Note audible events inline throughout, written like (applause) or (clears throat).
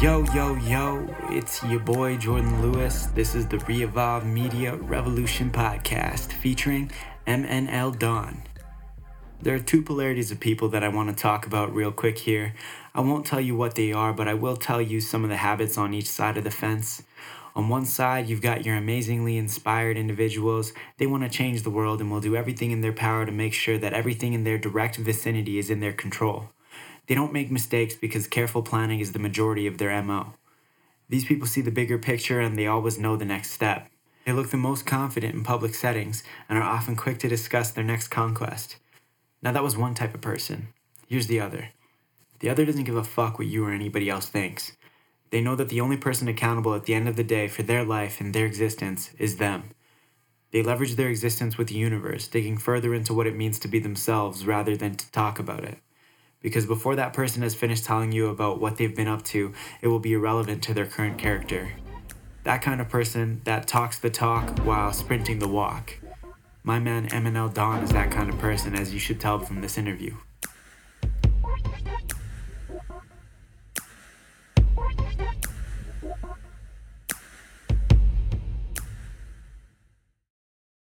Yo, yo, yo, it's your boy Jordan Lewis. This is the Re Evolve Media Revolution podcast featuring MNL Don. There are two polarities of people that I want to talk about real quick here. I won't tell you what they are, but I will tell you some of the habits on each side of the fence. On one side, you've got your amazingly inspired individuals. They want to change the world and will do everything in their power to make sure that everything in their direct vicinity is in their control. They don't make mistakes because careful planning is the majority of their MO. These people see the bigger picture and they always know the next step. They look the most confident in public settings and are often quick to discuss their next conquest. Now, that was one type of person. Here's the other. The other doesn't give a fuck what you or anybody else thinks. They know that the only person accountable at the end of the day for their life and their existence is them. They leverage their existence with the universe, digging further into what it means to be themselves rather than to talk about it because before that person has finished telling you about what they've been up to, it will be irrelevant to their current character. That kind of person that talks the talk while sprinting the walk. My man MNL Don is that kind of person, as you should tell from this interview.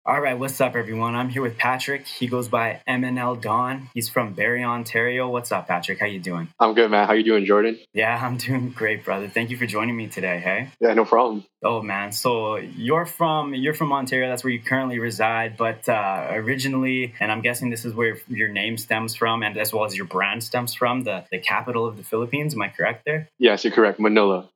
All right, what's up, everyone? I'm here with Patrick. He goes by MNL Don. He's from Barrie, Ontario. What's up, Patrick? How you doing? I'm good, man. How you doing, Jordan? Yeah, (laughs) I'm doing great, brother. Thank you for joining me today. Hey. Yeah, no problem. Oh man, so you're from you're from Ontario. That's where you currently reside. But uh, originally, and I'm guessing this is where your name stems from, and as well as your brand stems from, the the capital of the Philippines. Am I correct there? Yes, you're correct. Manila.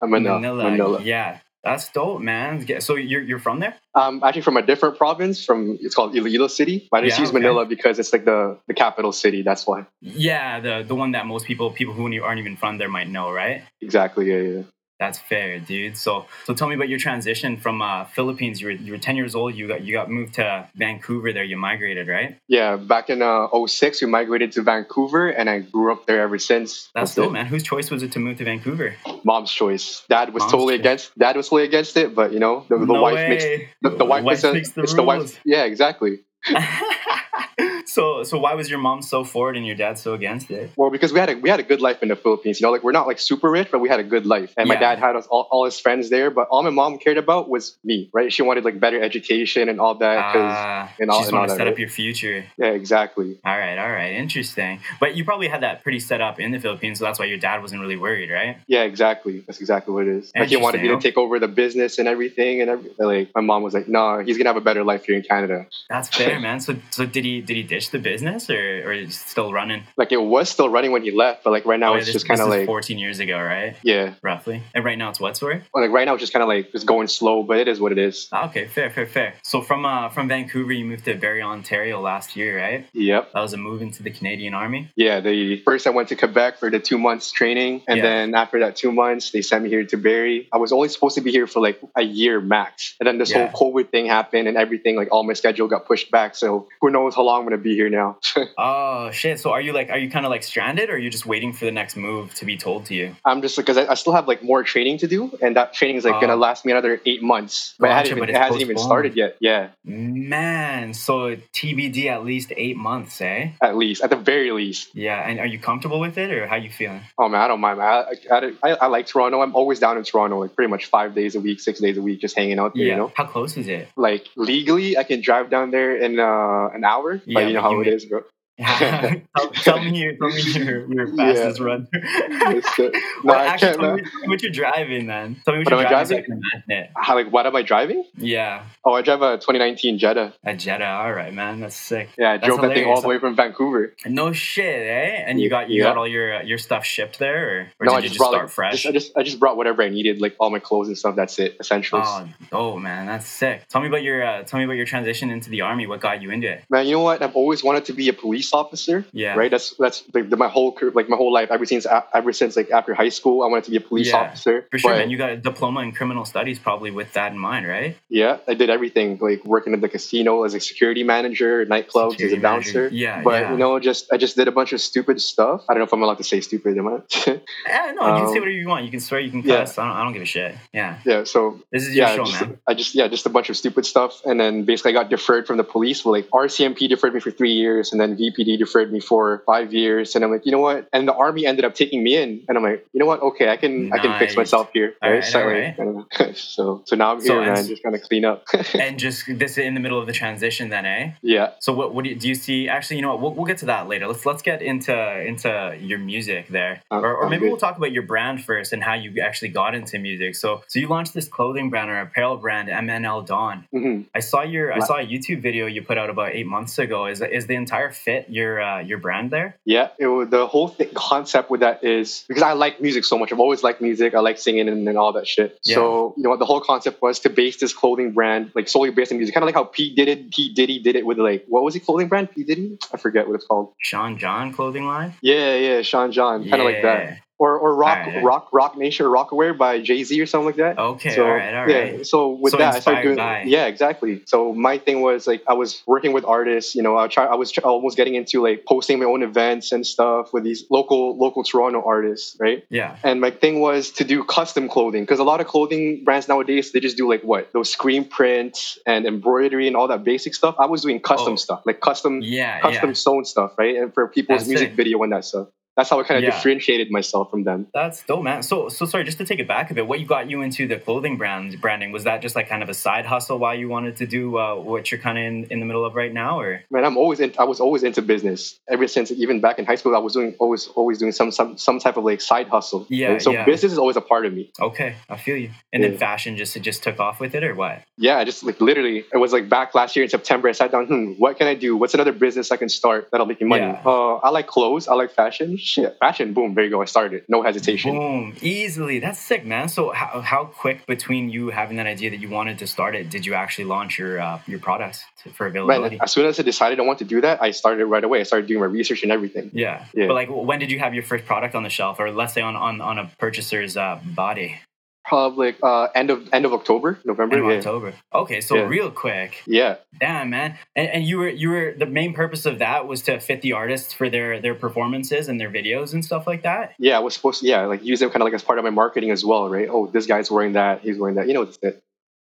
Manila. Manila. Manila. Yeah. That's dope, man. So you're you're from there? Um, actually from a different province. From it's called Iloilo City. But I just yeah, use okay. Manila because it's like the the capital city. That's why. Yeah, the the one that most people people who aren't even from there might know, right? Exactly. Yeah, yeah. That's fair, dude. So, so tell me about your transition from uh, Philippines. You were you were ten years old. You got you got moved to Vancouver. There, you migrated, right? Yeah, back in uh, 06, we migrated to Vancouver, and I grew up there ever since. That's, That's dope, it. man. Whose choice was it to move to Vancouver? Mom's choice. Dad was Mom's totally choice. against. Dad was totally against it, but you know, the, the no wife way. makes the, the wife, wife makes, a, the it's rules. the wife. Yeah, exactly. (laughs) so so why was your mom so for it and your dad so against it? Well, because we had a we had a good life in the Philippines. You know, like we're not like super rich, but we had a good life. And yeah. my dad had us all, all his friends there, but all my mom cared about was me, right? She wanted like better education and all that. Cause, uh, and all, she just wanted to set right? up your future. Yeah, exactly. All right, all right, interesting. But you probably had that pretty set up in the Philippines, so that's why your dad wasn't really worried, right? Yeah, exactly. That's exactly what it is. Like he wanted me to take over the business and everything, and every, like my mom was like, "No, he's gonna have a better life here in Canada." That's fair, man. So so did he did he ditch the business or, or is still running? Like it was still running when he left, but like right now oh, it's this, just kind of like 14 years ago, right? Yeah, roughly. And right now it's what story? Well, like right now it's just kind of like it's going slow, but it is what it is. Ah, okay, fair, fair, fair. So from uh from Vancouver, you moved to Barrie, Ontario last year, right? Yep. That was a move into the Canadian Army. Yeah, the first I went to Quebec for the two months training, and yeah. then after that two months, they sent me here to Barrie. I was only supposed to be here for like a year max, and then this yeah. whole COVID thing happened, and everything like all my schedule got pushed back. So who knows how long I'm gonna be here now? (laughs) oh shit! So are you like, are you kind of like stranded, or are you just waiting for the next move to be told to you? I'm just because I, I, still have like more training to do, and that training is like gonna oh. last me another eight months. But, gotcha, it, hasn't, even, it hasn't even started yet. Yeah. Man, so TBD at least eight months, eh? At least, at the very least. Yeah, and are you comfortable with it, or how you feeling? Oh man, I don't mind. Man. I, I, I, like Toronto. I'm always down in Toronto, like pretty much five days a week, six days a week, just hanging out there. Yeah. You know. How close is it? Like legally, I can drive down there in uh, an hour. Yeah, but you know how it is, bro. (laughs) tell, tell, me your, tell me your, your (laughs) fastest yeah. run. (laughs) no, well, actually, tell me, tell me, what you're driving, man. Tell me what, what you're driving. driving? How, like, what am I driving? Yeah. Oh, I drive a 2019 Jetta. A Jetta, all right, man. That's sick. Yeah, I That's drove hilarious. that thing all the way from Vancouver. No shit, eh? And you got you yeah. got all your uh, your stuff shipped there, or, or no, did I just, just start like, fresh? Just, I just I just brought whatever I needed, like all my clothes and stuff. That's it, essentially. Oh, oh man, that's sick. Tell me about your uh, tell me about your transition into the army. What got you into it? Man, you know what? I've always wanted to be a police officer. Yeah. Right. That's that's like my whole career, like my whole life ever since ever since like after high school I wanted to be a police yeah, officer. For sure, but, man. You got a diploma in criminal studies probably with that in mind, right? Yeah, I did everything like working at the casino as a security manager, nightclubs security as a bouncer. Manager. Yeah. But yeah. you know, just I just did a bunch of stupid stuff. I don't know if I'm allowed to say stupid, am I? (laughs) yeah, no, um, you can say whatever you want. You can swear, you can cuss. Yeah. I, don't, I don't give a shit. Yeah. Yeah. So this is your yeah, show, just, man. I just yeah, just a bunch of stupid stuff, and then basically I got deferred from the police. Well, like RCMP deferred me for three years, and then PPD deferred me for five years, and I'm like, you know what? And the army ended up taking me in, and I'm like, you know what? Okay, I can nice. I can fix myself here. Right? Right, so, (laughs) so so now I'm here, so, man. Just kind of clean up. (laughs) and just this in the middle of the transition, then, eh? Yeah. So what what do you, do you see? Actually, you know what? We'll, we'll get to that later. Let's let's get into into your music there, uh, or, or maybe we'll talk about your brand first and how you actually got into music. So so you launched this clothing brand or apparel brand, MNL Don. Mm-hmm. I saw your I saw a YouTube video you put out about eight months ago. Is is the entire fit your uh, your brand there? Yeah, it the whole thing, concept with that is because I like music so much. I've always liked music. I like singing and, and all that shit. Yeah. So you know what the whole concept was to base this clothing brand like solely based on music, kind of like how P did it. P Diddy did it with like what was it clothing brand? P Diddy? I forget what it's called. Sean John clothing line. Yeah, yeah, Sean John, kind of yeah. like that or or rock right, rock Roc Nation or Rocawear by Jay Z or something like that. Okay, so, all right, all right. Yeah, so with so that, I started doing. By. Yeah, exactly. So my thing was like I was working with artists. You know, I try. I was almost getting into like posting my own events and stuff with these local local Toronto artists, right? Yeah. And my thing was to do custom clothing because a lot of clothing brands nowadays they just do like what those screen prints and embroidery and all that basic stuff. I was doing custom oh. stuff, like custom, yeah, custom yeah. sewn stuff, right? And for people's That's music it. video and that stuff that's how I kind of yeah. differentiated myself from them. That's dope, man. So, so sorry, just to take it back a bit, what you got you into the clothing brand branding was that just like kind of a side hustle while you wanted to do uh, what you're kind of in, in the middle of right now, or? Man, I'm always in, I was always into business ever since even back in high school. I was doing always always doing some some some type of like side hustle. Yeah. so yeah. business is always a part of me. Okay, I feel you. And yeah. then fashion just it just took off with it, or what? Yeah, just like literally, it was like back last year in September. I sat down, hmm, what can I do? What's another business I can start that'll make me money? Uh, I like clothes. I like fashion. Shit, fashion. Boom there you go. I started. No hesitation. Boom, easily. That's sick, man. So how, how quick between you having that idea that you wanted to start it did you actually launch your uh, your products for availability? Man, as soon as I decided I want to do that, I started right away. I started doing my research and everything. Yeah. yeah. But like, when did you have your first product on the shelf, or let's say on on, on a purchaser's uh, body? Probably uh, end of end of October, November. End of yeah. October. Okay, so yeah. real quick. Yeah. Damn, man. And, and you were you were the main purpose of that was to fit the artists for their their performances and their videos and stuff like that. Yeah, I was supposed to. Yeah, like use them kind of like as part of my marketing as well, right? Oh, this guy's wearing that. He's wearing that. You know, that's it.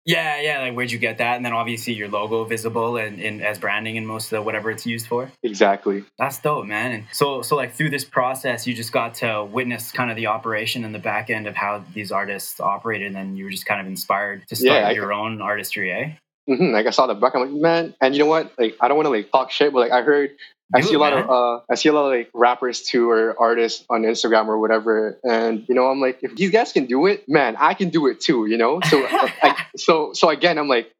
Yeah, yeah. Like, where'd you get that? And then obviously your logo visible and, and as branding and most of the whatever it's used for. Exactly. That's dope, man. And so, so like through this process, you just got to witness kind of the operation and the back end of how these artists operated, and then you were just kind of inspired to start yeah, your own artistry, eh? Mm-hmm. Like I saw the back, I'm like, man. And you know what? Like, I don't want to like talk shit, but like I heard I see a lot man. of uh, I see a lot of like rappers too or artists on Instagram or whatever, and you know I'm like, if these guys can do it, man, I can do it too, you know. So (laughs) I, so so again, I'm like,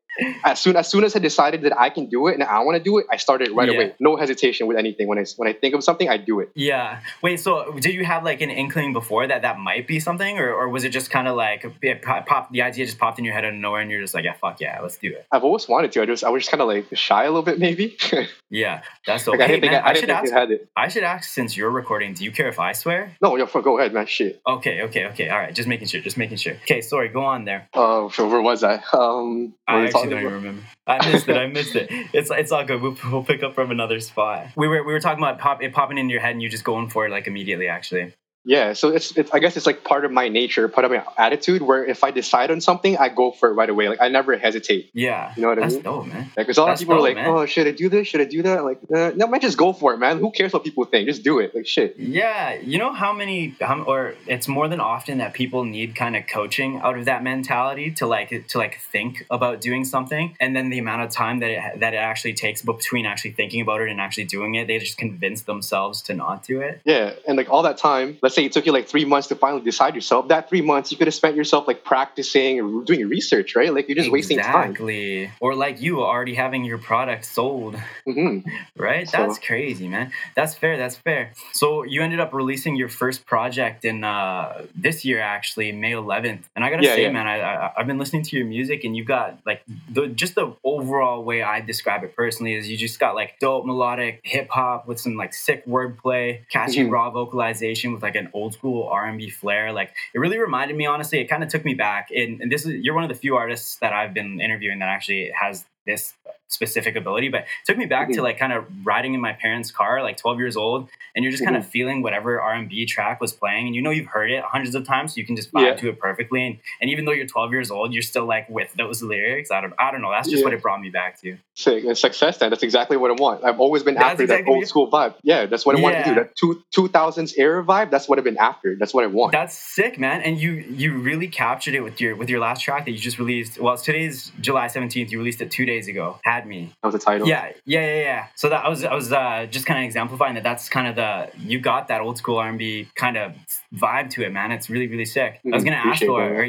as soon as soon as I decided that I can do it and I want to do it, I started right yeah. away. No hesitation with anything. When I when I think of something, I do it. Yeah. Wait. So did you have like an inkling before that that might be something, or, or was it just kind of like it pop, the idea just popped in your head out of nowhere, and you're just like, yeah, fuck yeah, let's do it. I've always wanted to. I just I was just kind of like shy a little bit, maybe. (laughs) yeah, that's okay. Like, I, man, I, I should ask. I should ask since you're recording. Do you care if I swear? No, yo, go ahead, man. Shit. Okay. Okay. Okay. All right. Just making sure. Just making sure. Okay. Sorry. Go on there. Oh, uh, where was I? Um, I actually don't remember. I missed it. I (laughs) missed it. It's it's all good. We'll, we'll pick up from another spot. We were we were talking about pop it popping into your head and you just going for it like immediately. Actually. Yeah, so it's, it's I guess it's like part of my nature, part of my attitude. Where if I decide on something, I go for it right away. Like I never hesitate. Yeah, you know what I mean? Dope, man. Because a lot That's of people dope, are like, man. "Oh, should I do this? Should I do that?" Like, uh, no, man, just go for it, man. Who cares what people think? Just do it. Like shit. Yeah, you know how many, how, or it's more than often that people need kind of coaching out of that mentality to like to like think about doing something, and then the amount of time that it that it actually takes between actually thinking about it and actually doing it, they just convince themselves to not do it. Yeah, and like all that time, let's say it took you like three months to finally decide yourself, that three months you could have spent yourself like practicing or doing research, right? Like you're just exactly. wasting time. Exactly. Or like you already having your product sold, mm-hmm. (laughs) right? So, that's crazy, man. That's fair. That's fair. So you ended up releasing your first project in uh, this year, actually, May 11th. And I gotta yeah, say, yeah. man, I, I have been listening to your music, and you've got like the just the overall way I describe it personally is you just got like dope melodic hip hop with some like sick wordplay, catchy mm-hmm. raw vocalization with like an old school R and B flair. Like it really reminded me, honestly, it kind of took me back. And, and this is you're one of the few artists that I've been interviewing that actually has this specific ability, but it took me back mm-hmm. to like kind of riding in my parents' car, like 12 years old, and you're just kind mm-hmm. of feeling whatever R&B track was playing, and you know you've heard it hundreds of times, so you can just vibe yeah. to it perfectly. And, and even though you're 12 years old, you're still like with those lyrics. I don't, I don't know. That's just yeah. what it brought me back to. Sick. And success, then. That's exactly what I want. I've always been that's after exactly that old school vibe. Yeah, that's what I yeah. wanted to do. That two, 2000s era vibe. That's what I've been after. That's what I want. That's sick, man. And you you really captured it with your with your last track that you just released. Well, today's July 17th. You released it two days ago. Had me. That was the title. Yeah, yeah, yeah, yeah. So that I was I was uh, just kind of exemplifying that. That's kind of the you got that old school R&B kind of vibe to it, man. It's really really sick. Mm-hmm. I was gonna ask, though, are,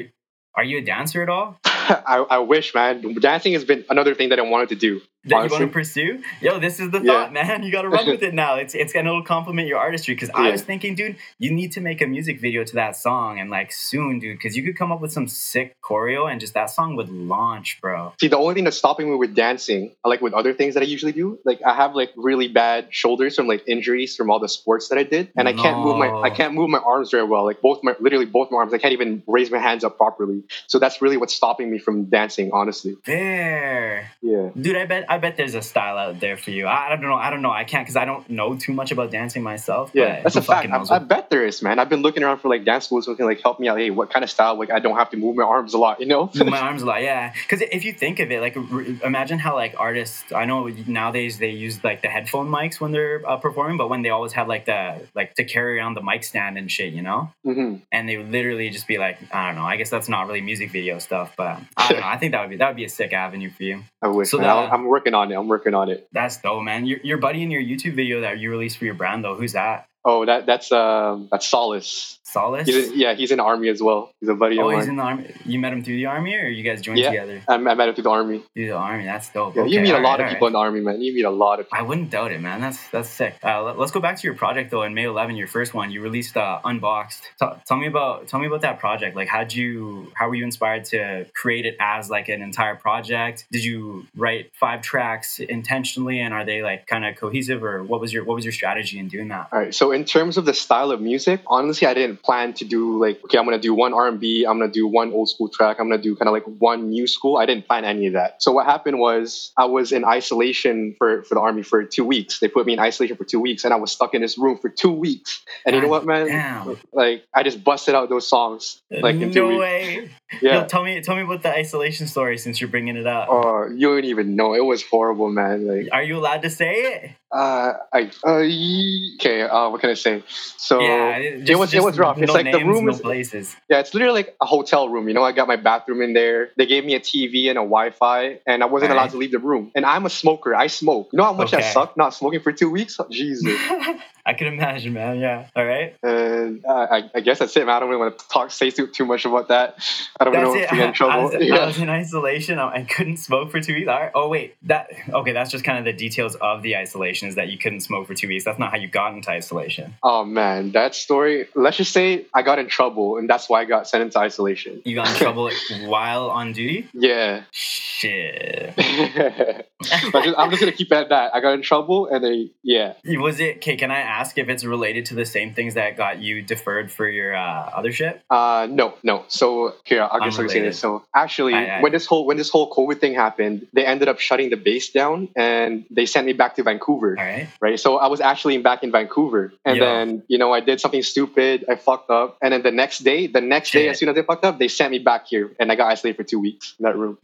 are you a dancer at all? (laughs) I, I wish, man. Dancing has been another thing that I wanted to do that Honestly. you want to pursue? Yo, this is the yeah. thought, man. You got to run with it now. It's it's gonna complement your artistry. Because yeah. I was thinking, dude, you need to make a music video to that song, and like soon, dude, because you could come up with some sick choreo, and just that song would launch, bro. See, the only thing that's stopping me with dancing, like with other things that I usually do, like I have like really bad shoulders from like injuries from all the sports that I did, and I can't move my I can't move my arms very well. Like both my literally both my arms, I can't even raise my hands up properly. So that's really what's stopping me from dancing. Honestly. There. Yeah. Dude, I bet I bet there's a style out there for you. I, I don't know. I don't know. I can't because I don't know too much about dancing myself. Yeah, that's a fact. I, I, bet there is, man. I've been looking around for like dance schools who can like help me out. Hey, what kind of style? Like I don't have to move my arms a lot, you know? move my (laughs) arms a lot, yeah. Because if you think of it, like re- imagine how like artists. I know nowadays they use like the headphone mics when they're uh, performing, but when they always have like the like to carry around the mic stand and shit, you know? Mm-hmm. And they would literally just be like, I don't know. I guess that's not really music video stuff, but I don't know. (laughs) I think that would be that would be a sick avenue for you. I wish. So that, I'm working on it. I'm working on it. That's dope, man. Your, your buddy in your YouTube video that you released for your brand, though, who's that? Oh, that that's um that's Solace. Solace. He's in, yeah, he's in the army as well. He's a buddy oh, of mine. he's in the army. You met him through the army, or you guys joined yeah, together? I, I met him through the army. Through the army, that's dope. Yeah, okay, you meet a lot right, of people right. in the army, man. You meet a lot of. people. I wouldn't doubt it, man. That's that's sick. Uh, let, us go back to your project though. In May 11, your first one, you released uh, Unboxed. T- tell me about tell me about that project. Like, how'd you how were you inspired to create it as like an entire project? Did you write five tracks intentionally, and are they like kind of cohesive, or what was your what was your strategy in doing that? All right. So in terms of the style of music, honestly, I didn't plan to do like, okay, I'm gonna do one R&B, I'm gonna do one old school track, I'm gonna do kind of like one new school. I didn't plan any of that. So what happened was I was in isolation for for the army for two weeks. They put me in isolation for two weeks, and I was stuck in this room for two weeks. And God you know what, man? Damn. Like I just busted out those songs like in two no weeks. way. Yeah. tell me, tell me about the isolation story since you're bringing it up. Oh, uh, you don't even know. It was horrible, man. Like, are you allowed to say it? Uh, I uh, okay. Uh, what can I say? So yeah, just, it was it was rough. No it's like names, the room no is places. Yeah, it's literally like a hotel room. You know, I got my bathroom in there. They gave me a TV and a Wi-Fi, and I wasn't allowed to leave the room. And I'm a smoker. I smoke. You know how much okay. that sucked not smoking for two weeks? Jesus. (laughs) I can imagine, man. Yeah. All right. And uh, I, I, guess that's it, man. I don't really want to talk, say too, too much about that. I don't know if get in trouble. I was, yeah. I was in isolation. I couldn't smoke for two weeks. All right. Oh wait, that okay. That's just kind of the details of the isolation. Is that you couldn't smoke for two weeks? That's not how you got into isolation. Oh man, that story. Let's just say I got in trouble, and that's why I got sent into isolation. You got in (laughs) trouble while on duty. Yeah. Shit. (laughs) I'm just gonna keep it at that. I got in trouble, and they yeah. Was it? Okay, can I ask if it's related to the same things that got you deferred for your uh, other ship? Uh, no, no. So here, I'll just say this. So actually, I, I, when this whole when this whole COVID thing happened, they ended up shutting the base down, and they sent me back to Vancouver. All right. Right. So I was actually back in Vancouver, and then you know I did something stupid. I fucked up, and then the next day, the next Shit. day, as soon as I fucked up, they sent me back here, and I got isolated for two weeks in that room.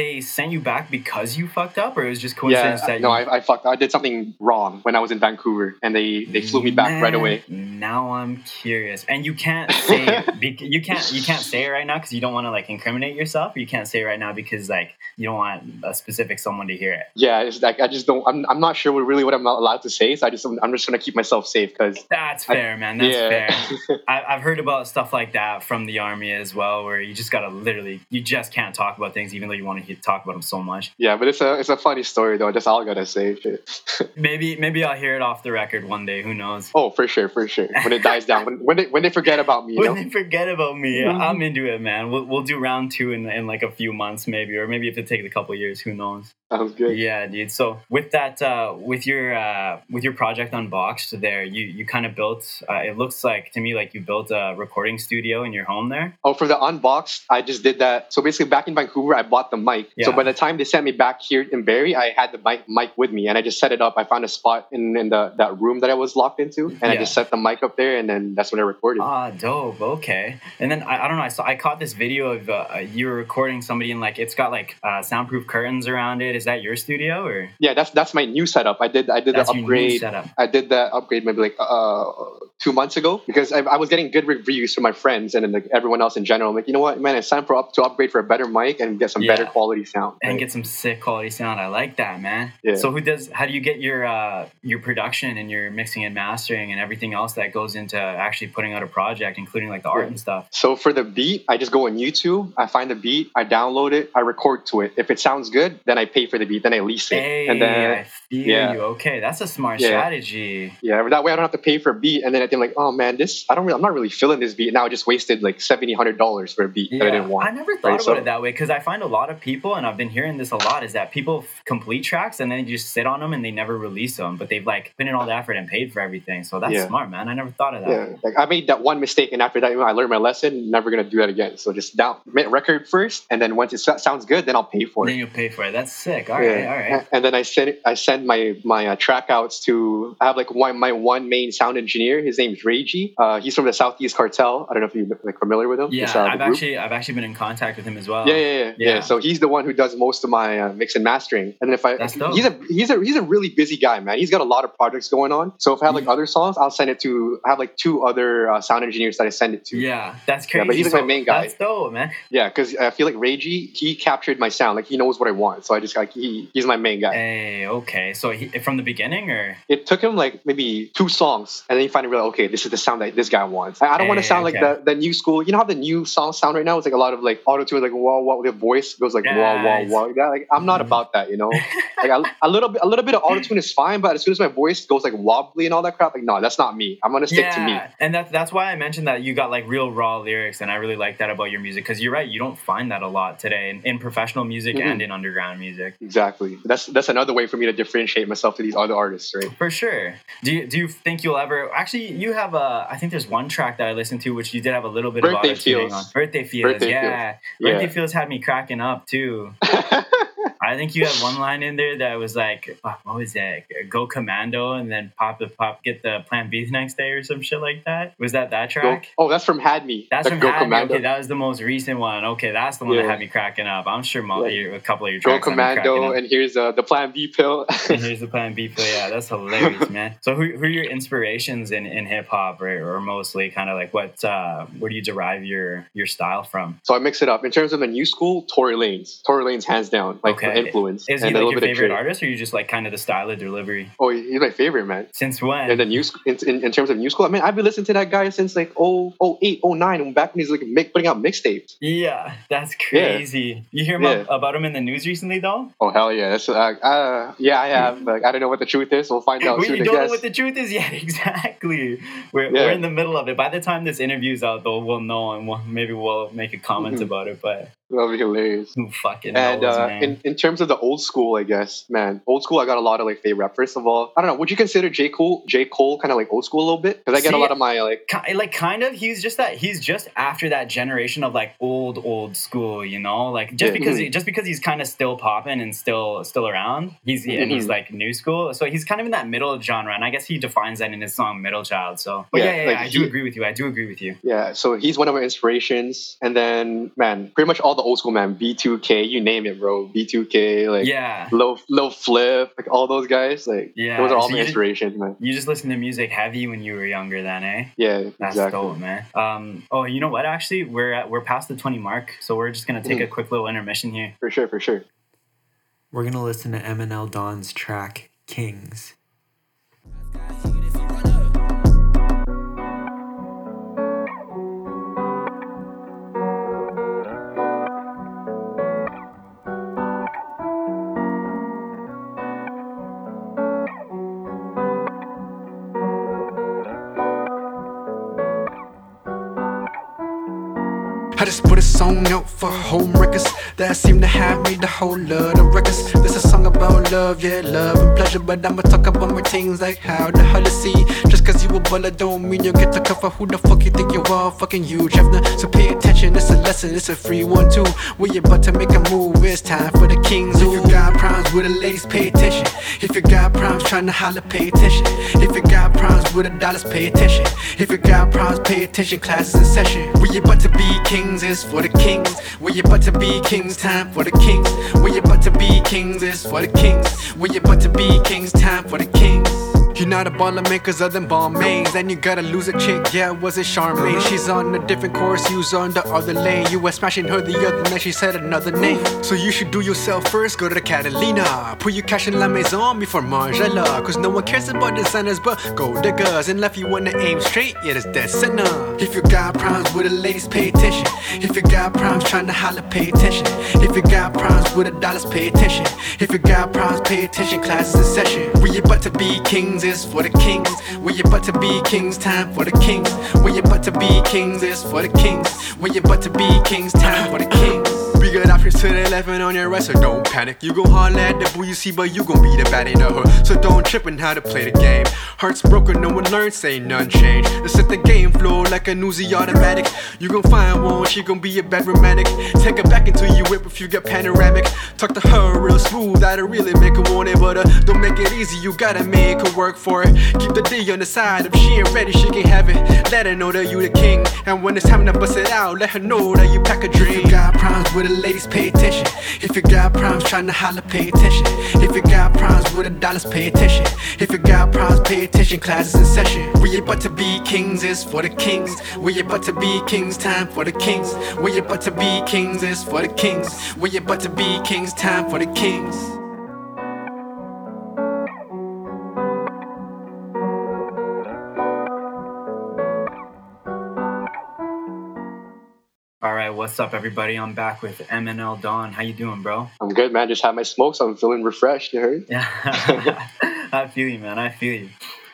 They sent you back because you fucked up, or it was just coincidence yeah, that no, you... I, I fucked. I did something wrong when I was in Vancouver, and they they flew me back Man, right away. Now I'm curious, and you can't say (laughs) you can't you can't say it right now because you don't want to like incriminate yourself. you can't say it right now because like you don't want a specific someone to hear it. Yeah, it's like I just don't. I'm, I'm not sure what really what I'm not allowed to say. So I just I'm just gonna keep myself safe because that's fair, I, man. That's yeah. fair. (laughs) I, I've heard about stuff like that from the army as well, where you just gotta literally you just can't talk about things even though you want to talk about them so much. Yeah, but it's a it's a funny story though. That's all I gotta say. (laughs) maybe maybe I'll hear it off the record one day. Who knows? Oh, for sure, for sure. When it (laughs) dies down, when when they, when they forget about me. when know? they forget about me, mm-hmm. I'm into it, man. We'll, we'll do round two in, in like a few months, maybe, or maybe if it takes a couple years, who knows? Sounds good. Yeah, dude. So with that, uh, with your uh, with your project unboxed, there, you you kind of built. Uh, it looks like to me like you built a recording studio in your home there. Oh, for the unboxed, I just did that. So basically, back in Vancouver, I bought the mic. Yeah. So by the time they sent me back here in Barrie, I had the mic mic with me, and I just set it up. I found a spot in, in the that room that I was locked into, and yeah. I just set the mic up there, and then that's when I recorded. Ah, dope. Okay. And then I, I don't know. I saw I caught this video of uh, you were recording somebody in like it's got like uh, soundproof curtains around it. Is that your studio or? Yeah, that's that's my new setup. I did I did that's the upgrade. I did that upgrade maybe like uh, two months ago because I, I, was getting good reviews from my friends and then like everyone else in general. I'm like, you know what, man, it's time for up to upgrade for a better mic and get some yeah. better quality sound and get some sick quality sound. I like that, man. Yeah. So who does? How do you get your uh, your production and your mixing and mastering and everything else that goes into actually putting out a project, including like the art yeah. and stuff? So for the beat, I just go on YouTube. I find the beat, I download it, I record to it. If it sounds good, then I pay for the beat, then I lease it, hey, and then I feel yeah. you. Okay, that's a smart yeah. strategy. Yeah, that way I don't have to pay for a beat, and then I think like, oh man, this I don't really, I'm not really feeling this beat. Now I just wasted like seventy, hundred dollars for a beat yeah. that I didn't want. I never thought right? about so, it that way because I find a lot of people, and I've been hearing this a lot, is that people complete tracks and then you just sit on them and they never release them, but they've like put in all the effort and paid for everything. So that's smart, man. I never thought of that. Yeah, like I made that one mistake, and after that, you know, I learned my lesson. Never gonna do that again. So just down record first, and then once it sounds good, then I'll pay for it. Then you'll pay for it. That's sick. All right, all right. And then I send I send my my uh, track outs to I have like one my one main sound engineer. His name's Reiji. Uh, he's from the Southeast Cartel. I don't know if you're like familiar with him. Yeah, uh, I've actually I've actually been in contact with him as well. Yeah, yeah, yeah. yeah. yeah. So he's the one who does most of my uh, mix and mastering. And if I That's dope. he's a he's a he's a really busy guy, man. He's got a lot of projects going on. So if I have like mm. other songs, I'll send it to I have like two other uh, sound engineers that I send it to. Yeah, that's crazy. Yeah, but he's like so, my main guy. That's dope, man. Yeah, because I feel like Reiji he captured my sound. Like he knows what I want. So I just like he he's my main guy. Hey, okay. So he, from the beginning, or it took him like maybe two songs, and then he finally realized, okay, this is the sound that this guy wants. I, I don't want to sound okay. like the, the new school. You know how the new songs sound right now? It's like a lot of like auto tune, like wah wah. The voice goes like wah wah wah. Yeah, like I'm not mm-hmm. about that. You know, (laughs) like a, a little bit a little bit of auto tune is fine, but as soon as my voice goes like wobbly and all that crap, like no, that's not me. I'm gonna stick yeah, to me. And that's that's why I mentioned that you got like real raw lyrics, and I really like that about your music because you're right. You don't find that a lot today in, in professional music mm-hmm. and in underground music. Exactly. That's that's another way for me to differentiate myself to these other artists, right? For sure. Do you do you think you'll ever actually? You have a. I think there's one track that I listened to which you did have a little bit Birthday of auto tuning on. Birthday feels. Birthday yeah. Feels. Birthday yeah. feels had me cracking up too. (laughs) I think you had one line in there that was like, what was that? Go commando and then pop the pop, get the Plan B the next day or some shit like that. Was that that track? Go, oh, that's from Had Me. That's from Go Had Commando. Me. Okay, that was the most recent one. Okay, that's the one yeah. that had me cracking up. I'm sure mo- yeah. a couple of your tracks. Go commando, and here's uh, the Plan B pill. and here's the Plan B pill. Yeah, that's hilarious, man. So who, who are your inspirations in, in hip hop, right? or mostly kind of like what? Uh, where do you derive your your style from? So I mix it up in terms of the new school. Tory Lanez. Tory Lanez, hands down, like okay. Influence. Is he like your favorite artist, or you just like kind of the style of delivery? Oh, he's my favorite man. Since when? And the new in, in, in, terms of new school, I mean, I've been listening to that guy since like oh oh eight oh nine, back when he's like make, putting out mixtapes. Yeah, that's crazy. Yeah. You hear yeah. about him in the news recently, though? Oh hell yeah! That's uh, uh yeah, I have. (laughs) Like, I don't know what the truth is. We'll find out. we soon, don't know what the truth is yet. (laughs) Exactly. We're, yeah. we're in the middle of it. By the time this interview's out, though, we'll know, and we'll, maybe we'll make a comment mm-hmm. about it. But That'll be hilarious. Who fucking and knows, uh, in in terms of the old school, I guess, man, old school. I got a lot of like favorite. First of all, I don't know. Would you consider J Cole J Cole kind of like old school a little bit? Because I get See, a lot of my like like kind of. He's just that. He's just after that generation of like old old school. You know, like just yeah, because mm-hmm. he, just because he's kind of still popping and still still around. He's mm-hmm. and he's mm-hmm. like new school. So he's kind of in that middle genre, and I guess he defines that in his song "Middle Child." So, but yeah, yeah, yeah, like I he, do agree with you. I do agree with you. Yeah. So he's one of my inspirations, and then man, pretty much all the old school man. B B2K, you name it, bro. B2K, like yeah, low low flip, like all those guys, like yeah, those are all so my inspirations, man. You just listen to music heavy when you were younger, then, eh? Yeah, that's exactly. dope, man. Um, oh, you know what? Actually, we're at, we're past the twenty mark, so we're just gonna take mm. a quick little intermission here. For sure, for sure. We're gonna listen to MNL Don's track "Kings." That seem to have me the whole lot of records. This is a song about love, yeah, love and pleasure. But I'ma talk about more things like how the hell to see. Just cause you a baller don't mean you get to cover who the fuck you think you are. Fucking Hugh, Hefner. So pay attention, it's a lesson, it's a free one too. We about to make a move, it's time for the kings. If you got problems with the ladies, pay attention. If you got problems trying to holler, pay attention. If you got problems with the dollars, pay attention. If you got problems, pay attention. Classes in session. We about to be kings, it's for the kings. We about to be kings, time for the kings. We about to be kings, it's for the kings. We about to be kings, time for the kings. You're not a baller man cause other than Balmains Then you gotta lose a chick, yeah, was it Charmaine? She's on a different course, you's on the other lane. You were smashing her the other night, she said another name. So you should do yourself first, go to the Catalina. Put your cash in La Maison before Margiela. Cause no one cares about designers but gold diggers And left you wanna aim straight, yeah, that's dead center. If you got problems with the ladies, pay attention. If you got problems trying to holler, pay attention. If you got problems with the dollars, pay attention. If you got problems, pay attention, classes in session. We about to be kings is for the kings. We about to be kings, time for the kings. We about to be kings is for the kings. We about to be kings, time for the kings. Got options to the left and on your right, so don't panic. You gon' holler at the boo you see, but you gon' be the bad in the hood. So don't trip on how to play the game. Hearts broken, no one learns, say none change. Let's set the game flow like a newsy automatic. You gon' find one, she gon' be a bad romantic. Take her back until you whip if you get panoramic. Talk to her real smooth, that'll really make her want it. But uh, don't make it easy, you gotta make her work for it. Keep the D on the side, if she ain't ready, she can have it. Let her know that you the king. And when it's time to bust it out, let her know that you pack a dream. You got problems with a ladies, pay attention. If you got problems trying to holler, pay attention. If you got problems with the dollars, pay attention. If you got problems, pay attention. Classes in session. We about to be kings, is for the kings. We about to be kings, time for the kings. We about to be kings, is for the kings. We about to be kings, time for the kings. Right, what's up, everybody? I'm back with MNL Don. How you doing, bro? I'm good, man. Just had my smokes. I'm feeling refreshed. You heard? Yeah, (laughs) I feel you, man. I feel you.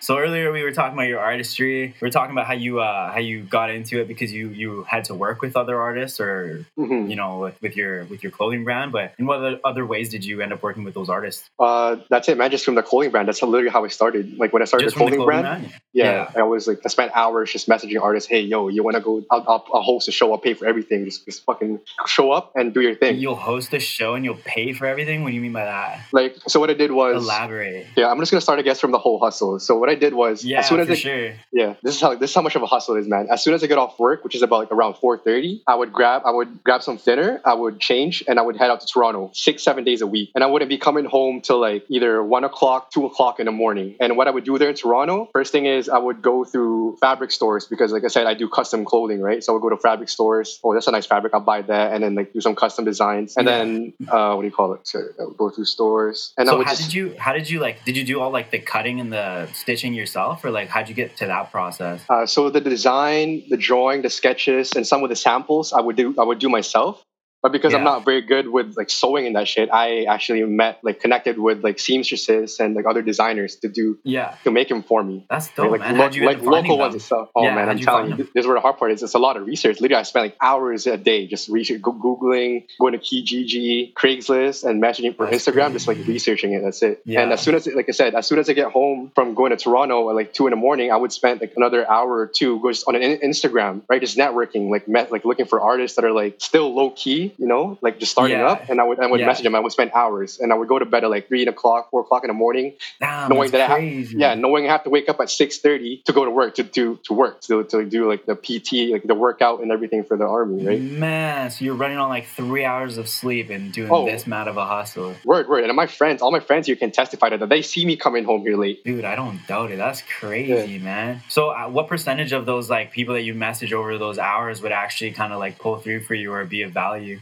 So earlier we were talking about your artistry. We were talking about how you uh, how you got into it because you you had to work with other artists or mm-hmm. you know with, with, your with your clothing brand. But in what other ways did you end up working with those artists? Uh, that's it, man. Just from the clothing brand. That's literally how I started. Like when I started the clothing, the clothing, brand. brand? Yeah, yeah, I was like I spent hours just messaging artists. Hey, yo, you want to go? I'll, I'll, I'll, host a show. I'll pay for everything. Just, just fucking show up and do your thing. You'll host a show and you'll pay for everything. What do you mean by that? Like so, what I did was elaborate. Yeah, I'm just gonna start I guess from the whole hustle. So what I did was yeah. As soon as I, sure. Yeah, this is how this is how much of a hustle it is, man. As soon as I get off work, which is about like around four thirty, I would grab I would grab some dinner, I would change, and I would head out to Toronto six seven days a week, and I wouldn't be coming home till like either one o'clock, two o'clock in the morning. And what I would do there in Toronto, first thing is I would go through fabric stores because, like I said, I do custom clothing, right? So I would go to fabric stores. Oh, that's a nice fabric. I'll buy that, and then like do some custom designs, and yeah. then uh, what do you call it? So I would go through stores, and so I would how just, did you how did you like did you do all like the cutting and the stitching yourself, or like how'd you get to that process? Uh, so the design, the drawing, the sketches, and some of the samples I would do I would do myself. But because yeah. I'm not very good with like sewing and that shit, I actually met like connected with like seamstresses and like other designers to do yeah to make them for me. That's dope, like, man. Lo- like local them? ones and stuff. Oh yeah, man, I'm telling you, them? this is where the hard part is. It's a lot of research. Literally, I spent like hours a day just research, googling, going to Kijiji, Craigslist, and messaging for That's Instagram, crazy. just like researching it. That's it. Yeah. And as soon as, like I said, as soon as I get home from going to Toronto at like two in the morning, I would spend like another hour or two just on an Instagram, right, just networking, like met, like looking for artists that are like still low key, you know, like just starting yeah. up, and I would I would yeah. message him. I would spend hours, and I would go to bed at like three o'clock, four o'clock in the morning, Damn, knowing that crazy. I have, yeah, knowing I have to wake up at six thirty to go to work to to to work to to do like the PT, like the workout and everything for the army, right? Man, so you're running on like three hours of sleep and doing oh, this amount of a hustle. Word, word, and my friends, all my friends here can testify to that. They see me coming home here late. Dude, I don't doubt it. That's crazy, yeah. man. So, uh, what percentage of those like people that you message over those hours would actually kind of like pull through for you or be of value?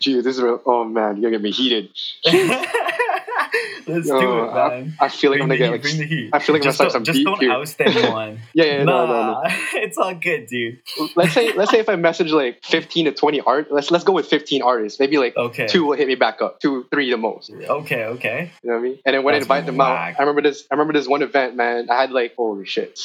Gee, this is real, oh man, you're gonna get me heated. (laughs) Let's do it, man. I, I feel like bring I'm gonna get heat, like. bring the heat. I feel like just I'm gonna start some just beef don't here. oust anyone. (laughs) Yeah, yeah, no, no, nah, (laughs) it's all good, dude. Let's say let's say if I message like 15 to 20 art, let's let's go with 15 artists. Maybe like Okay. two will hit me back up, two, three the most. Okay, Okay, You know what I mean? And then when That's I invite them whack. out, I remember this. I remember this one event, man. I had like holy shit,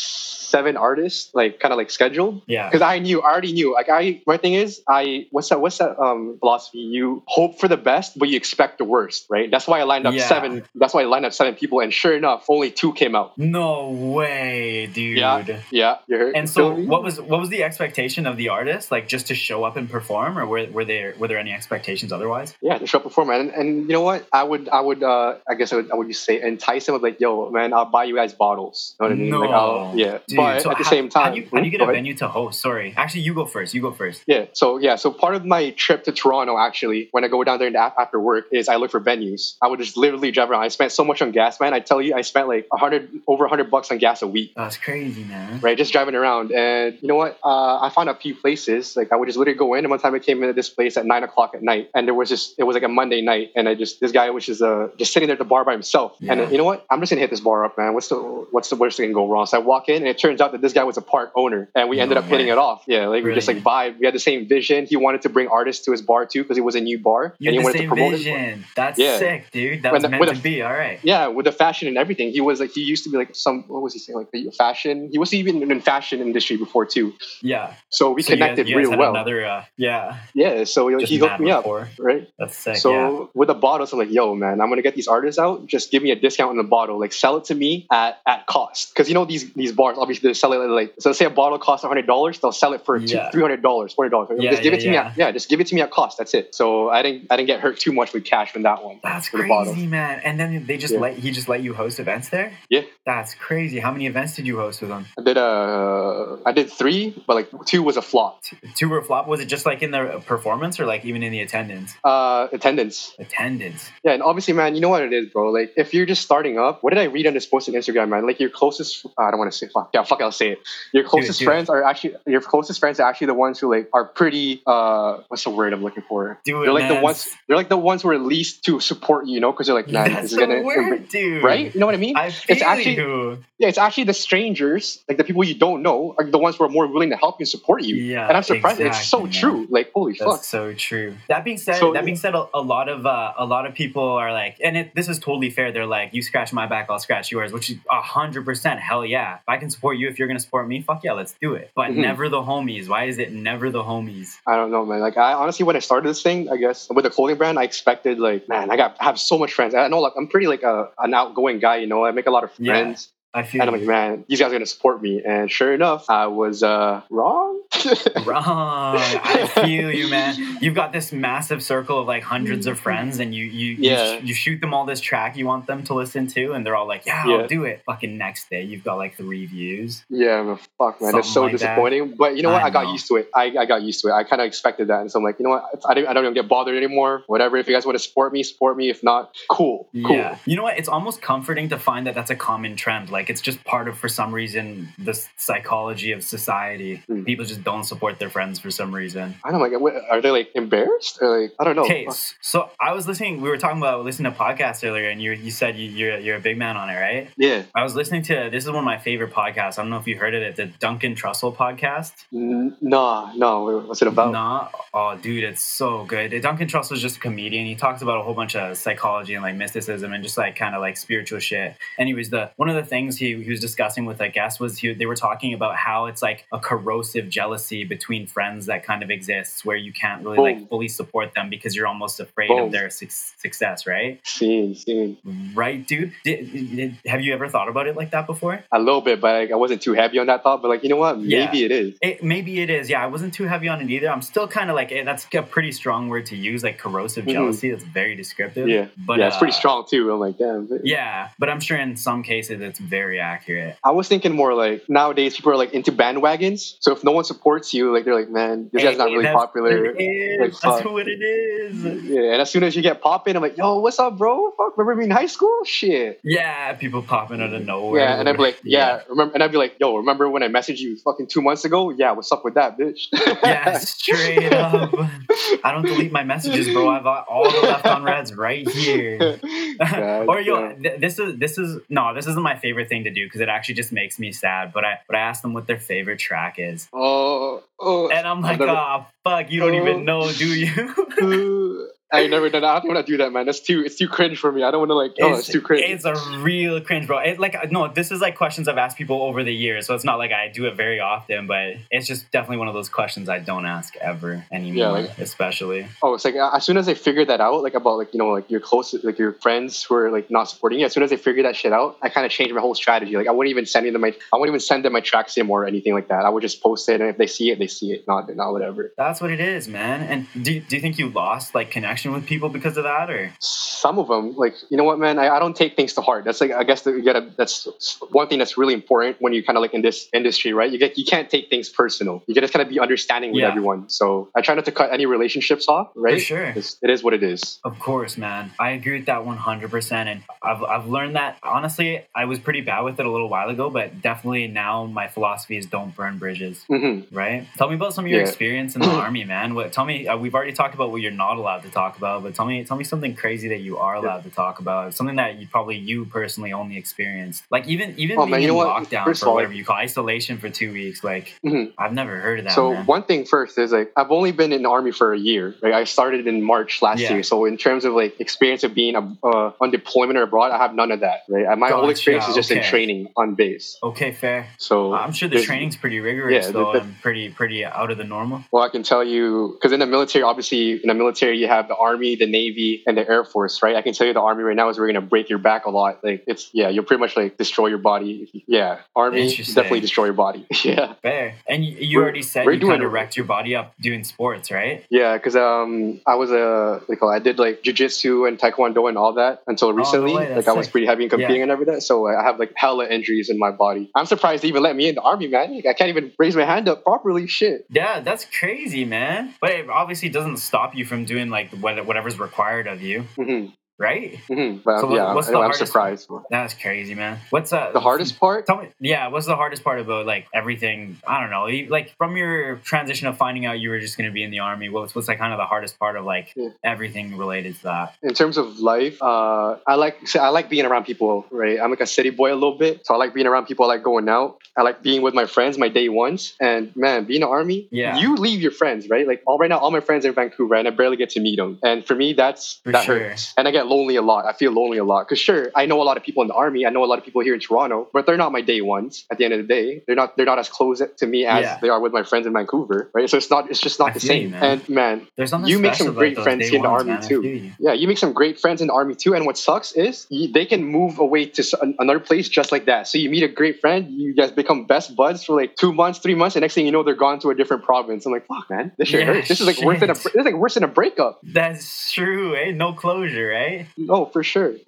seven artists like kind of like scheduled. Yeah. Because I knew, I already knew. Like I, my thing is, I what's that? What's that um philosophy? You hope for the best, but you expect the worst, right? That's why I lined up Yeah. seven. That's why I lined up seven people, and sure enough, only two came out. No way, dude. Yeah, yeah. And so, what was what was the expectation of the artist? Like just to show up and perform, or were were there were there any expectations otherwise? Yeah, to show up before, man. And, and you know what? I would, I would, uh, I guess I would, I would just say entice him with like, yo, man, I'll buy you guys bottles. You know what I mean? No. Like, I'll, yeah. Dude, but so at the how- same time, how do you, how do you get a venue to host? Sorry, actually, you go first. You go first. Yeah. So yeah. So part of my trip to Toronto, actually, when I go down there and af- after work, is I look for venues. I would just literally drive around. I spent so much on gas, man. I tell you, I spent like a hundred, over a hundred bucks on gas a week. That's crazy, man. Right, just driving around, and you know what? Uh, I found a few places. Like I would just literally go in, and one time I came into this place at nine o'clock at night, and there was just it was like a Monday night, and I just this guy was just uh just sitting there at the bar by himself, and Yeah. you know what? I'm just gonna hit this bar up, man. What's the what's the worst that can go wrong? So I walk in, and it turns out that this guy was a park owner, and we ended No up hitting it off. Yeah, like we just like vibe. We had the same vision. He wanted to bring artists to his bar too because it was a new bar, You and he wanted to promote vision. That's Yeah. sick, dude. That was the- meant to a- be. All right. Yeah, with the fashion and everything, he was like he used to be like some what was he saying like the fashion. He was even in fashion industry before too. Yeah. So we So you guys- connected you guys real well. Another. Uh, yeah. Yeah, so Just he hooked me up, rapport. right? That's sick. So yeah. with the bottles, I'm like, yo, man, I'm gonna get these artists out. Just give me a discount on the bottle. Like, sell it to me at, at cost. Because you know these these bars, obviously, they sell it like so. Let's say a bottle costs hundred dollars, they'll sell it for Yeah. three hundred dollars, forty dollars. Yeah, just give yeah, it to me. At, yeah, just give it to me at cost. That's it. So I didn't I didn't get hurt too much with cash from that one. That's crazy, man. And then they just let he just let you host events there. Yeah. That's crazy. How many events did you host with them? I did uh I did three, but like two was a flop. Two or flop? Was it just like in the performance or like even in the attendance? Uh, attendance. Attendance. Yeah, and obviously, man, you know what it is, bro. Like, if you're just starting up, what did I read on this post on Instagram, man? Like, your closest, I don't want to say, fuck, yeah, fuck, I'll say it. Your closest it. friends are actually, your closest friends are actually the ones who, like, are pretty, uh, what's the word I'm looking for? Do it, they're like the ones, they're like the ones who are least to support you, you know, because they're like, nah, That's this is gonna, word, dude. right? You know what I mean? I it's actually, you. yeah, it's actually the strangers, like the people you don't know, are the ones who are more willing to help and support you. Yeah, and I'm surprised. it's so exactly, true. Like, holy That's fuck. so true. That being said, So- that being said, a, a lot of uh, a lot of people are like, and it, this is totally fair. They're like, you scratch my back, I'll scratch yours, which is a hundred percent. Hell yeah! If I can support you, if you're gonna support me, fuck yeah, let's do it. But Mhm. never the homies. Why is it never the homies? I don't know, man. Like I honestly, when I started this thing, I guess with a clothing brand, I expected like, man, I got I have so much friends. I know, like, I'm pretty like a, an outgoing guy. You know, I make a lot of friends, I feel and I'm like, man, these guys are gonna support me. And sure enough, I was uh, wrong. (laughs) wrong. I feel you, man. You've got this massive circle of like hundreds of friends, and you you Yeah. you, sh- you shoot them all this track you want them to listen to, and they're all like, "Yeah, Yeah. I'll do it." Fucking next day, you've got like three views. yeah, man, fuck, man, it's so Something like that. disappointing. But you know what? I I, got know. used to it. I, I got used to it. I kind of expected that, and so I'm like, you know what? I don't, I don't even get bothered anymore. Whatever. If you guys want to support me, support me. If not, cool, cool. Yeah. You know what? It's almost comforting to find that that's a common trend. Like it's just part of, for some reason, the psychology of society. Hmm. People just don't support their friends for some reason. I don't know. Like, are they like embarrassed or like I don't know. Okay, so I was listening. We were talking about listening to podcasts earlier, and you you said you, you're you're a big man on it, right? Yeah. I was listening to this is one of my favorite podcasts. I don't know if you heard of it, the Duncan Trussell podcast. No, Nah, no. What's it about? Nah, oh dude, it's so good. Duncan Trussell is just a comedian. He talks about a whole bunch of psychology and like mysticism and just like kind of like spiritual shit. Anyways, the one of the things he, he was discussing with a guest was he, they were talking about how it's like a corrosive jealousy between friends that kind of exists where you can't really Boom. like fully support them because you're almost afraid Boom. of their suc success, right? See, see. Right, dude. Did, did- have you ever thought about it like that before? A little bit, but like, I wasn't too heavy on that thought. But like, you know what? Maybe Yeah. it is. It, maybe it is. Yeah, I wasn't too heavy on it either. I'm still kind of like eh, that's a pretty strong word to use, like corrosive Mhm. jealousy. That's very descriptive. Yeah, but yeah, it's pretty uh, strong too. I'm like, damn. Yeah, but I'm sure in some cases it's very accurate. I was thinking more like nowadays people are like into bandwagons. So if no one supports you, like they're like, man, this guy's not Hey, really popular. what it is. Like, that's fuck. what it is. Yeah, and as soon as you get popping, I'm like, yo, what's up, bro? Fuck, remember me in high school? Shit. Yeah, people popping out of nowhere. Yeah, and I'd be like, (laughs) yeah, remember, and I'd be like, yo, remember when I messaged you fucking two months ago? Yeah, what's up with that, bitch? yeah, straight up. (laughs) I don't delete my messages, bro. I've got all the left on reds right here. (laughs) or yo, th- this is this is no, this isn't my favorite thing to do because it actually just makes me sad. But I but I ask them what their favorite track is. Oh, oh and I'm like, ah, oh fuck, you don't oh, even know, do you? (laughs) I never done. I don't want to do that, man. That's too. It's too cringe for me. I don't want to like. Oh, it's, it's too cringe. It's a real cringe, bro. It, like no, this is like questions I've asked people over the years, so it's not like I do it very often, but it's just definitely one of those questions I don't ask ever anymore. Yeah, like, especially. Oh, it's like as soon as I figured that out, like about like you know like your close like your friends who are like not supporting you. As soon as I figured that shit out, I kind of changed my whole strategy. Like I wouldn't even send them my. I wouldn't even send them my tracks anymore or anything like that. I would just post it, and if they see it, they see it. Not not whatever. That's what it is, man. And do do you think you lost like connection with people because of that, or some of them? Like, you know what, man, I, I don't take things to heart. That's like, I guess that you gotta. That's one thing that's really important when you kind of like in this industry, right? You get you can't take things personal. You gotta kind of be understanding with yeah. everyone. So I try not to cut any relationships off, right? For sure, it is what it is. Of course, man. I agree with that one hundred percent, and I've I've learned that honestly. I was pretty bad with it a little while ago, but definitely now my philosophy is don't burn bridges. Mm-hmm. Right? Tell me about some of your yeah. experience in the (clears throat) army, man. What? Tell me. Uh, we've already talked about what you're not allowed to talk about, but tell me tell me something crazy that you are allowed to talk about. Something that you probably you personally only experienced. Like even even oh, being man, in lockdown for all, whatever you call isolation for two weeks. Like mm-hmm. I've never heard of that. So man. one thing first is like I've only been in the army for a year. Right, I started in March last yeah. year. So in terms of like experience of being a, uh, on deployment or abroad, I have none of that. Right, my gotcha. whole experience is just okay. in training on base. Okay, fair. So I'm sure the training's pretty rigorous yeah, though, the, the, and pretty pretty out of the normal. Well, I can tell you because in the military, obviously in the military you have the army, the navy, and the air force. Right, I can tell you the army right now is we're gonna break your back a lot. Like it's yeah, you'll pretty much like destroy your body. Yeah, army definitely destroy your body. (laughs) yeah, fair. And you, you already said you kind of wrecked your body up doing sports, right? Yeah, because um I was a like I did like jujitsu and taekwondo and all that until oh, recently. Oh, like I was pretty heavy in competing yeah. and everything. So I have like hella injuries in my body. I'm surprised they even let me in the army, man. Like, I can't even raise my hand up properly. Shit. Yeah, that's crazy, man. But it obviously doesn't stop you from doing like whatever's required of you. Mm-hmm right? Mm-hmm. Well, so yeah, what's the I'm surprised. That's crazy, man. What's uh, the hardest part? Tell me, yeah, what's the hardest part about like everything? I don't know, like from your transition of finding out you were just going to be in the army. What's what's like kind of the hardest part of like yeah. everything related to that? In terms of life, uh, I like I like being around people. Right, I'm like a city boy a little bit, so I like being around people. I like going out. I like being with my friends, my day ones. And man, being an army, yeah, you leave your friends, right? Like all right now, all my friends are in Vancouver, and I barely get to meet them. And for me, that's for that sure. hurts. And I get lonely a lot. I feel lonely a lot. Because sure, I know a lot of people in the army. I know a lot of people here in Toronto, but they're not my day ones. At the end of the day, they're not they're not as close to me as yeah. they are with my friends in Vancouver, right? So it's not it's just not I the same. You, and man, you make some great friends in the army man, too. You. Yeah, you make some great friends in the army too. And what sucks is you, they can move away to another place just like that. So you meet a great friend, you guys become best buds for like two months, three months, and next thing you know, they're gone to a different province. I'm like, fuck, man, this shit yeah, hurts. This is like worse than a this is like worse than a breakup. That's true, eh? No closure, right? No, for sure. (laughs)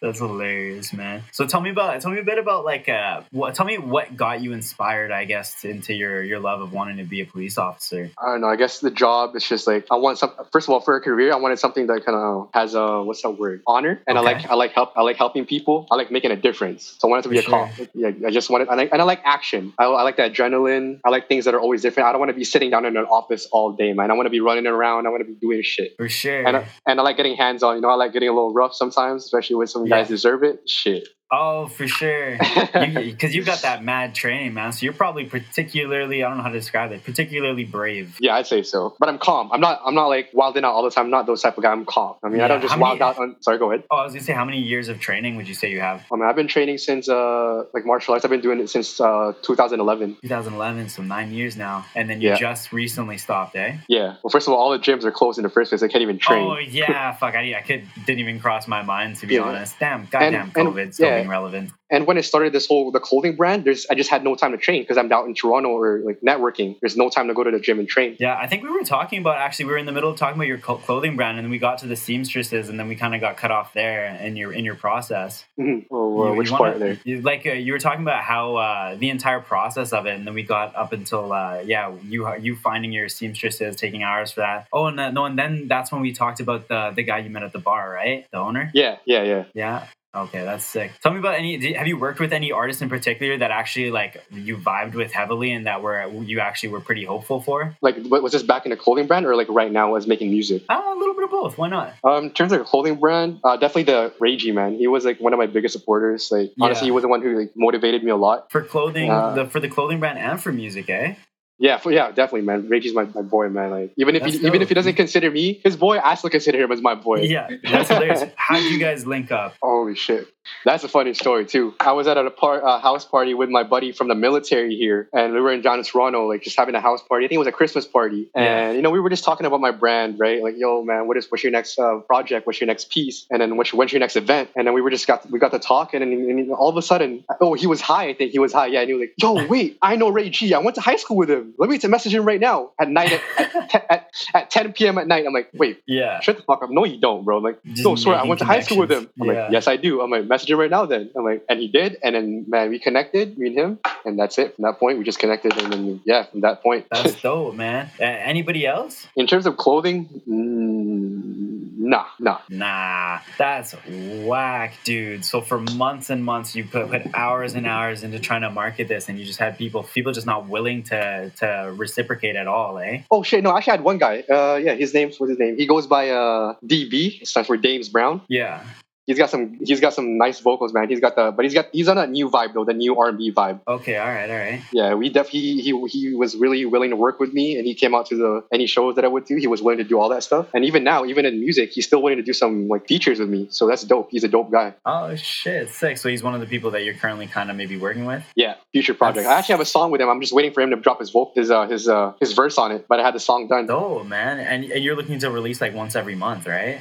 That's hilarious, man. So tell me about tell me a bit about like uh what tell me what got you inspired, I guess, into your your love of wanting to be a police officer. I don't know. I guess the job is just like I want some. First of all, for a career, I wanted something that kind of has a what's that word? Honor, and okay. I like I like help. I like helping people. I like making a difference. So I wanted to be for a sure. cop. Yeah, I just wanted, and I, and I like action. I, I like the adrenaline. I like things that are always different. I don't want to be sitting down in an office all day, man. I want to be running around. I want to be doing shit. For sure. And I, and I like getting hands on. You know, I like getting a little rough sometimes, especially with some yeah. guys deserve it. Shit. Oh, for sure. Because you, (laughs) have got that mad training, man. So you're probably particularly, I don't know how to describe it, particularly brave. Yeah, I'd say so. But I'm calm. I'm not, I'm not like wilding out all the time. I'm not those type of guy. I'm calm. I mean, yeah. I don't just many, wild out. On, sorry, go ahead. Oh, I was going to say, how many years of training would you say you have? I mean, I've been training since, uh, like martial arts. I've been doing it since uh, 2011. 2011, so nine years now. And then you yeah. just recently stopped, eh? Yeah. Well, first of all, all the gyms are closed in the first place. I can't even train. Oh, yeah. fuck. I, I could, didn't even cross my mind, to be yeah. honest. Damn, goddamn and, COVID and, still being relevant. And when I started this whole the clothing brand, there's I just had no time to train because I'm out in Toronto or like networking. There's no time to go to the gym and train. Yeah, I think we were talking about actually we were in the middle of talking about your clothing brand, and then we got to the seamstresses, and then we kind of got cut off there in your in your process. Mm-hmm. Oh, you, which you wanna, part there? You, like uh, you were talking about how uh, the entire process of it, and then we got up until uh, yeah, you you finding your seamstresses, taking hours for that. Oh, and no, and then that's when we talked about the the guy you met at the bar, right? The owner. Yeah, yeah, yeah, yeah. Okay, that's sick. Tell me about any. Have you worked with any artists in particular that actually like you vibed with heavily and that were you actually were pretty hopeful for? Like, was this back in a clothing brand or like right now as making music? Uh, a little bit of both. Why not? Um, in terms of clothing brand, uh, definitely the Ragey man. He was like one of my biggest supporters. Like, Yeah. honestly, he was the one who like motivated me a lot. For clothing, Uh, the for the clothing brand and for music, eh? Yeah, for, yeah, definitely, man. Regie's my, my boy, man. Like, even if That's he, even if he doesn't consider me his boy, I still consider him as my boy. Yeah, that's hilarious. (laughs) How did you guys link up? Holy shit. That's a funny story too. I was at a par- uh, house party with my buddy from the military here, and we were in in Toronto, like just having a house party. I think it was a Christmas party, and Yeah. you know we were just talking about my brand, right? Like, yo, man, what is what's your next uh, project? What's your next piece? And then what's, when's your next event? And then we were just got we got to talk, and and all of a sudden, oh, he was high. I think he was high. Yeah, and he was like, yo, (laughs) wait, I know Ray G. I went to high school with him. Let me get to message him right now at night at, at, (laughs) te- at, at 10 p.m. at night. I'm like, wait, Yeah. shut the fuck up. No, you don't, bro. I'm like, no, swear, I went to high school with him. I'm connections. like, yes, I do. I'm like, message him right now then. I'm like, and he did. And then, man, we connected, me and him. And that's it. From that point, we just connected. And then, yeah, from that point. That's (laughs) dope, man. Uh, anybody else? In terms of clothing, mm, nah, nah. Nah, that's whack, dude. So for months and months, you put, put hours and hours into trying to market this, and you just had people people just not willing to to reciprocate at all, eh? Oh, shit. No, actually, I actually had one guy. Uh, yeah, his name, what's his name? He goes by uh, DB. It stands for James Brown. Yeah. He's got some, he's got some nice vocals, man. He's got the, but he's got, he's on a new vibe though, the new R&B vibe. Okay. All right. All right. Yeah, we definitely he he was really willing to work with me, and he came out to the any shows that I would do. He was willing to do all that stuff, and even now, even in music, he's still willing to do some like features with me. So that's dope. He's a dope guy. Oh shit, sick. So he's one of the people that you're currently kind of maybe working with. Yeah, future project. I actually have a song with him. I'm just waiting for him to drop his vocal, his uh, his uh, his verse on it. But I had the song done. Oh man, and, and you're looking to release like once every month, right?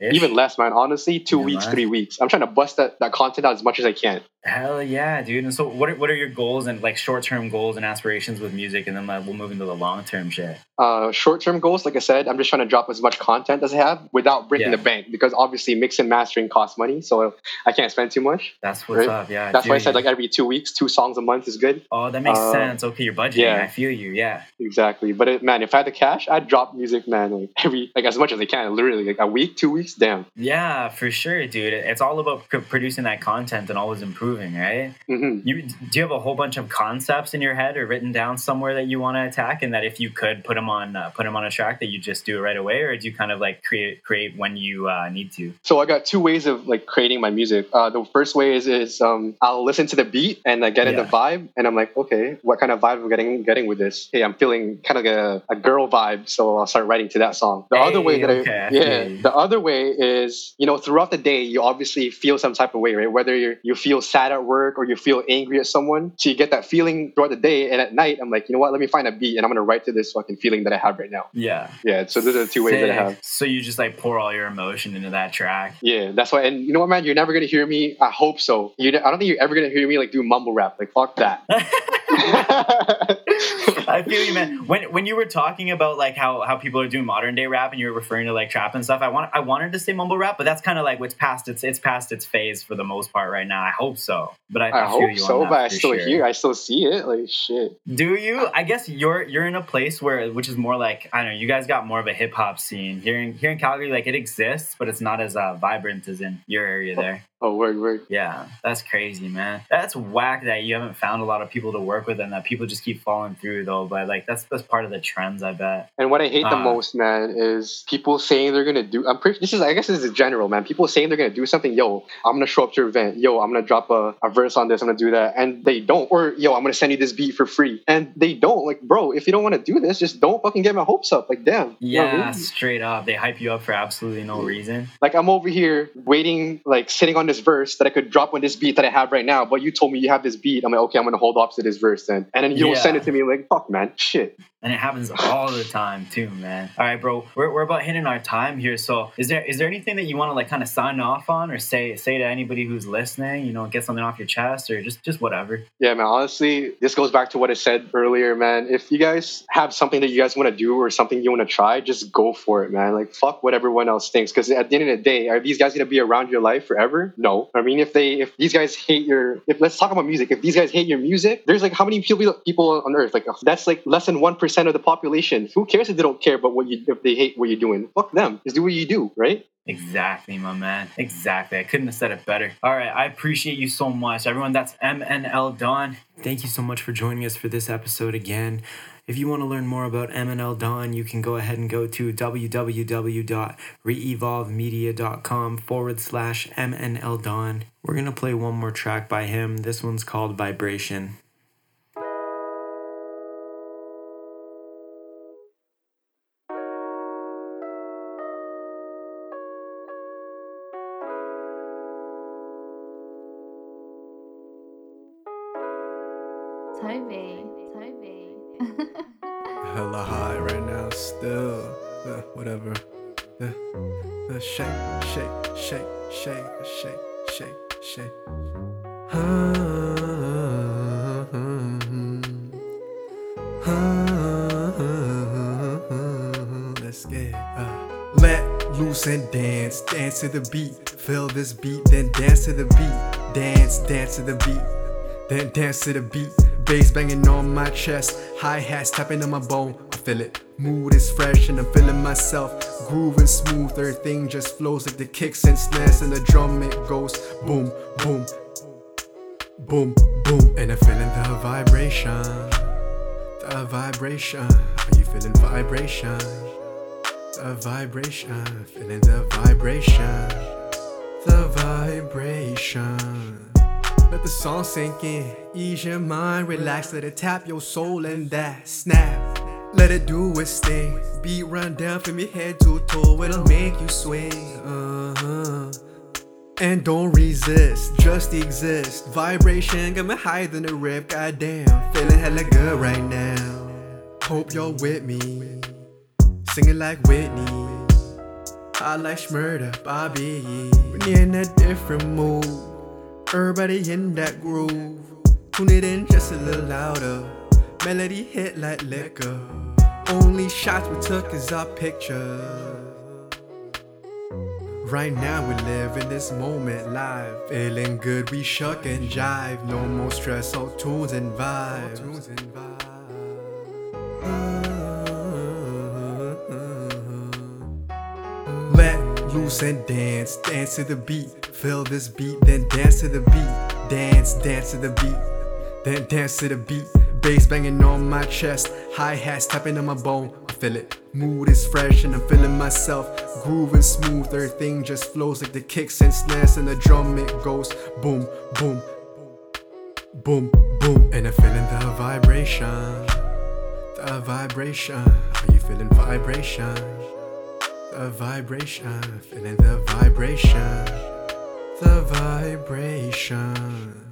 Ish? Even less, man. Honestly, two Even weeks, less? three weeks. I'm trying to bust that, that content out as much as I can. Hell yeah, dude. And so, what are, what are your goals and like short term goals and aspirations with music, and then like, we'll move into the long term shit. Uh, short term goals, like I said, I'm just trying to drop as much content as I have without breaking Yeah. the bank because obviously mix and mastering costs money, so I can't spend too much. That's what's Right. up. Yeah. That's why I said like every two weeks, two songs a month is good. oh, that makes uh, sense. Okay, you're budgeting. yeah. I feel you. Yeah. Exactly. But it, man, if I had the cash, I'd drop music, man, like every like as much as I can. Literally, like a week, two weeks, damn. Yeah, for sure, dude. It's all about producing that content and always improving, right? hmm You do you have a whole bunch of concepts in your head or written down somewhere that you want to attack, and that if you could put them on uh, put them on a track, that you just do it right away, or do you kind of like create create when you uh, need to? So I got two ways of like creating my music. Uh, the first way is is um, I'll listen to the beat and I get in the vibe, and I'm like, okay, what kind of vibe am getting getting with this? Hey, I'm feeling kind of like a, a girl vibe, so I'll start writing to that song. The other way that okay, I yeah, you. the other way is you know throughout the day you obviously feel some type of way, right? Whether you you feel sad at work or you feel angry at someone, so you get that feeling throughout the day, and at night I'm like, you know what? Let me find a beat, and I'm gonna write to this fucking feeling that I have right now. Yeah. Yeah, so those are the two ways that I have. So you just like pour all your emotion into that track. Yeah, that's why. And you know what, man? You're never gonna hear me. I hope so. You, I don't think you're ever gonna hear me like do mumble rap. Like fuck that. (laughs) (laughs) (laughs) I feel you, man. When when you were talking about like how how people are doing modern day rap and you were referring to like trap and stuff, I want I wanted to say mumble rap, but that's kind of like what's past its it's past its phase for the most part right now. I hope so, but I, I, I feel hope you so, but I still sure. hear. I still see it. Like shit. Do you? I guess you're you're in a place where which is more like I don't know. You guys got more of a hip hop scene here in here in Calgary. Like it exists, but it's not as uh, vibrant as in your area there. Oh, word, word. Yeah, that's crazy, man. That's whack that you haven't found a lot of people to work with and that people just keep falling through though. But like that's that's part of the trends, I bet. And what I hate the Uh. most, man, is people saying they're gonna do. I'm pretty. This is, I guess, this is general, man. People saying they're gonna do something. Yo, I'm gonna show up to your event. Yo, I'm gonna drop a, a verse on this. I'm gonna do that, and they don't. Or yo, I'm gonna send you this beat for free, and they don't. Like, bro, if you don't want to do this, just don't fucking get my hopes up. Like, damn. You know I Yeah, mean? straight up. They hype you up for absolutely no reason. Like I'm over here waiting, like sitting on this verse that I could drop on this beat that I have right now. But you told me you have this beat. I'm like, okay, I'm gonna hold off to this verse then. And then you don't Yeah. send it to me. Like, fuck, man, shit. And it happens all the time too, man. All right, bro. We're, we're about hitting our time here. So is there is there anything that you want to like kind of sign off on or say say to anybody who's listening, you know, get something off your chest or just just whatever? Yeah, man. Honestly, this goes back to what I said earlier, man. If you guys have something that you guys want to do or something you want to try, just go for it, man. Like fuck what everyone else thinks. Because at the end of the day, are these guys gonna be around your life forever? No. I mean, if they, if these guys hate your, if let's talk about music. If these guys hate your music, there's like how many people people on earth? Like that's like less than one percent of the population. Who cares if they don't care about what you if they hate what you're doing? Fuck them. Just do what you do, right? Exactly, my man. Exactly. I couldn't have said it better. All right. I appreciate you so much. Everyone, that's MNL Don. Thank you so much for joining us for this episode again. If you want to learn more about MNL Don, you can go ahead and go to www.reevolvemedia.com forward slash MNL Don. We're going to play one more track by him. This one's called Vibration. Shake. Let's get let loose and dance, dance to the beat. Feel this beat, then dance to the beat. Dance, dance to the beat, then dance to the beat. Bass banging on my chest, hi hats tapping on my bone. I feel it. Mood is fresh and I'm feeling myself. Grooving smooth, everything just flows like the kicks and snares and the drum it goes boom, boom, boom, boom. And I'm feeling the vibration, the vibration. Are you feeling vibration? The vibration, feeling the vibration, the vibration. Let the song sink in, ease your mind, relax, let it tap your soul and that snap. Let it do its thing. Beat run down from your head to toe, it'll make you swing. Uh-huh. And don't resist, just exist. Vibration got me higher than the rip, goddamn. Feeling hella good right now. Hope you're with me. Singing like Whitney. I like Shmurda, Bobby. We're in a different mood. Everybody in that groove. Tune it in just a little louder. Melody hit like liquor. Only shots we took is our picture. Right now we live in this moment live. Feeling good, we shuck and jive. No more stress, all tunes and vibes. Let loose and dance, dance to the beat. Feel this beat, then dance to the beat. Dance, dance to the beat, then dance to the beat. Bass banging on my chest, hi hats tapping on my bone. I feel it. Mood is fresh and I'm feeling myself. Grooving smooth, everything just flows like the kicks and snares and the drum it goes boom, boom, boom, boom. And I'm feeling the vibration, the vibration. Are you feeling vibration? The vibration, feeling the vibration, the vibration.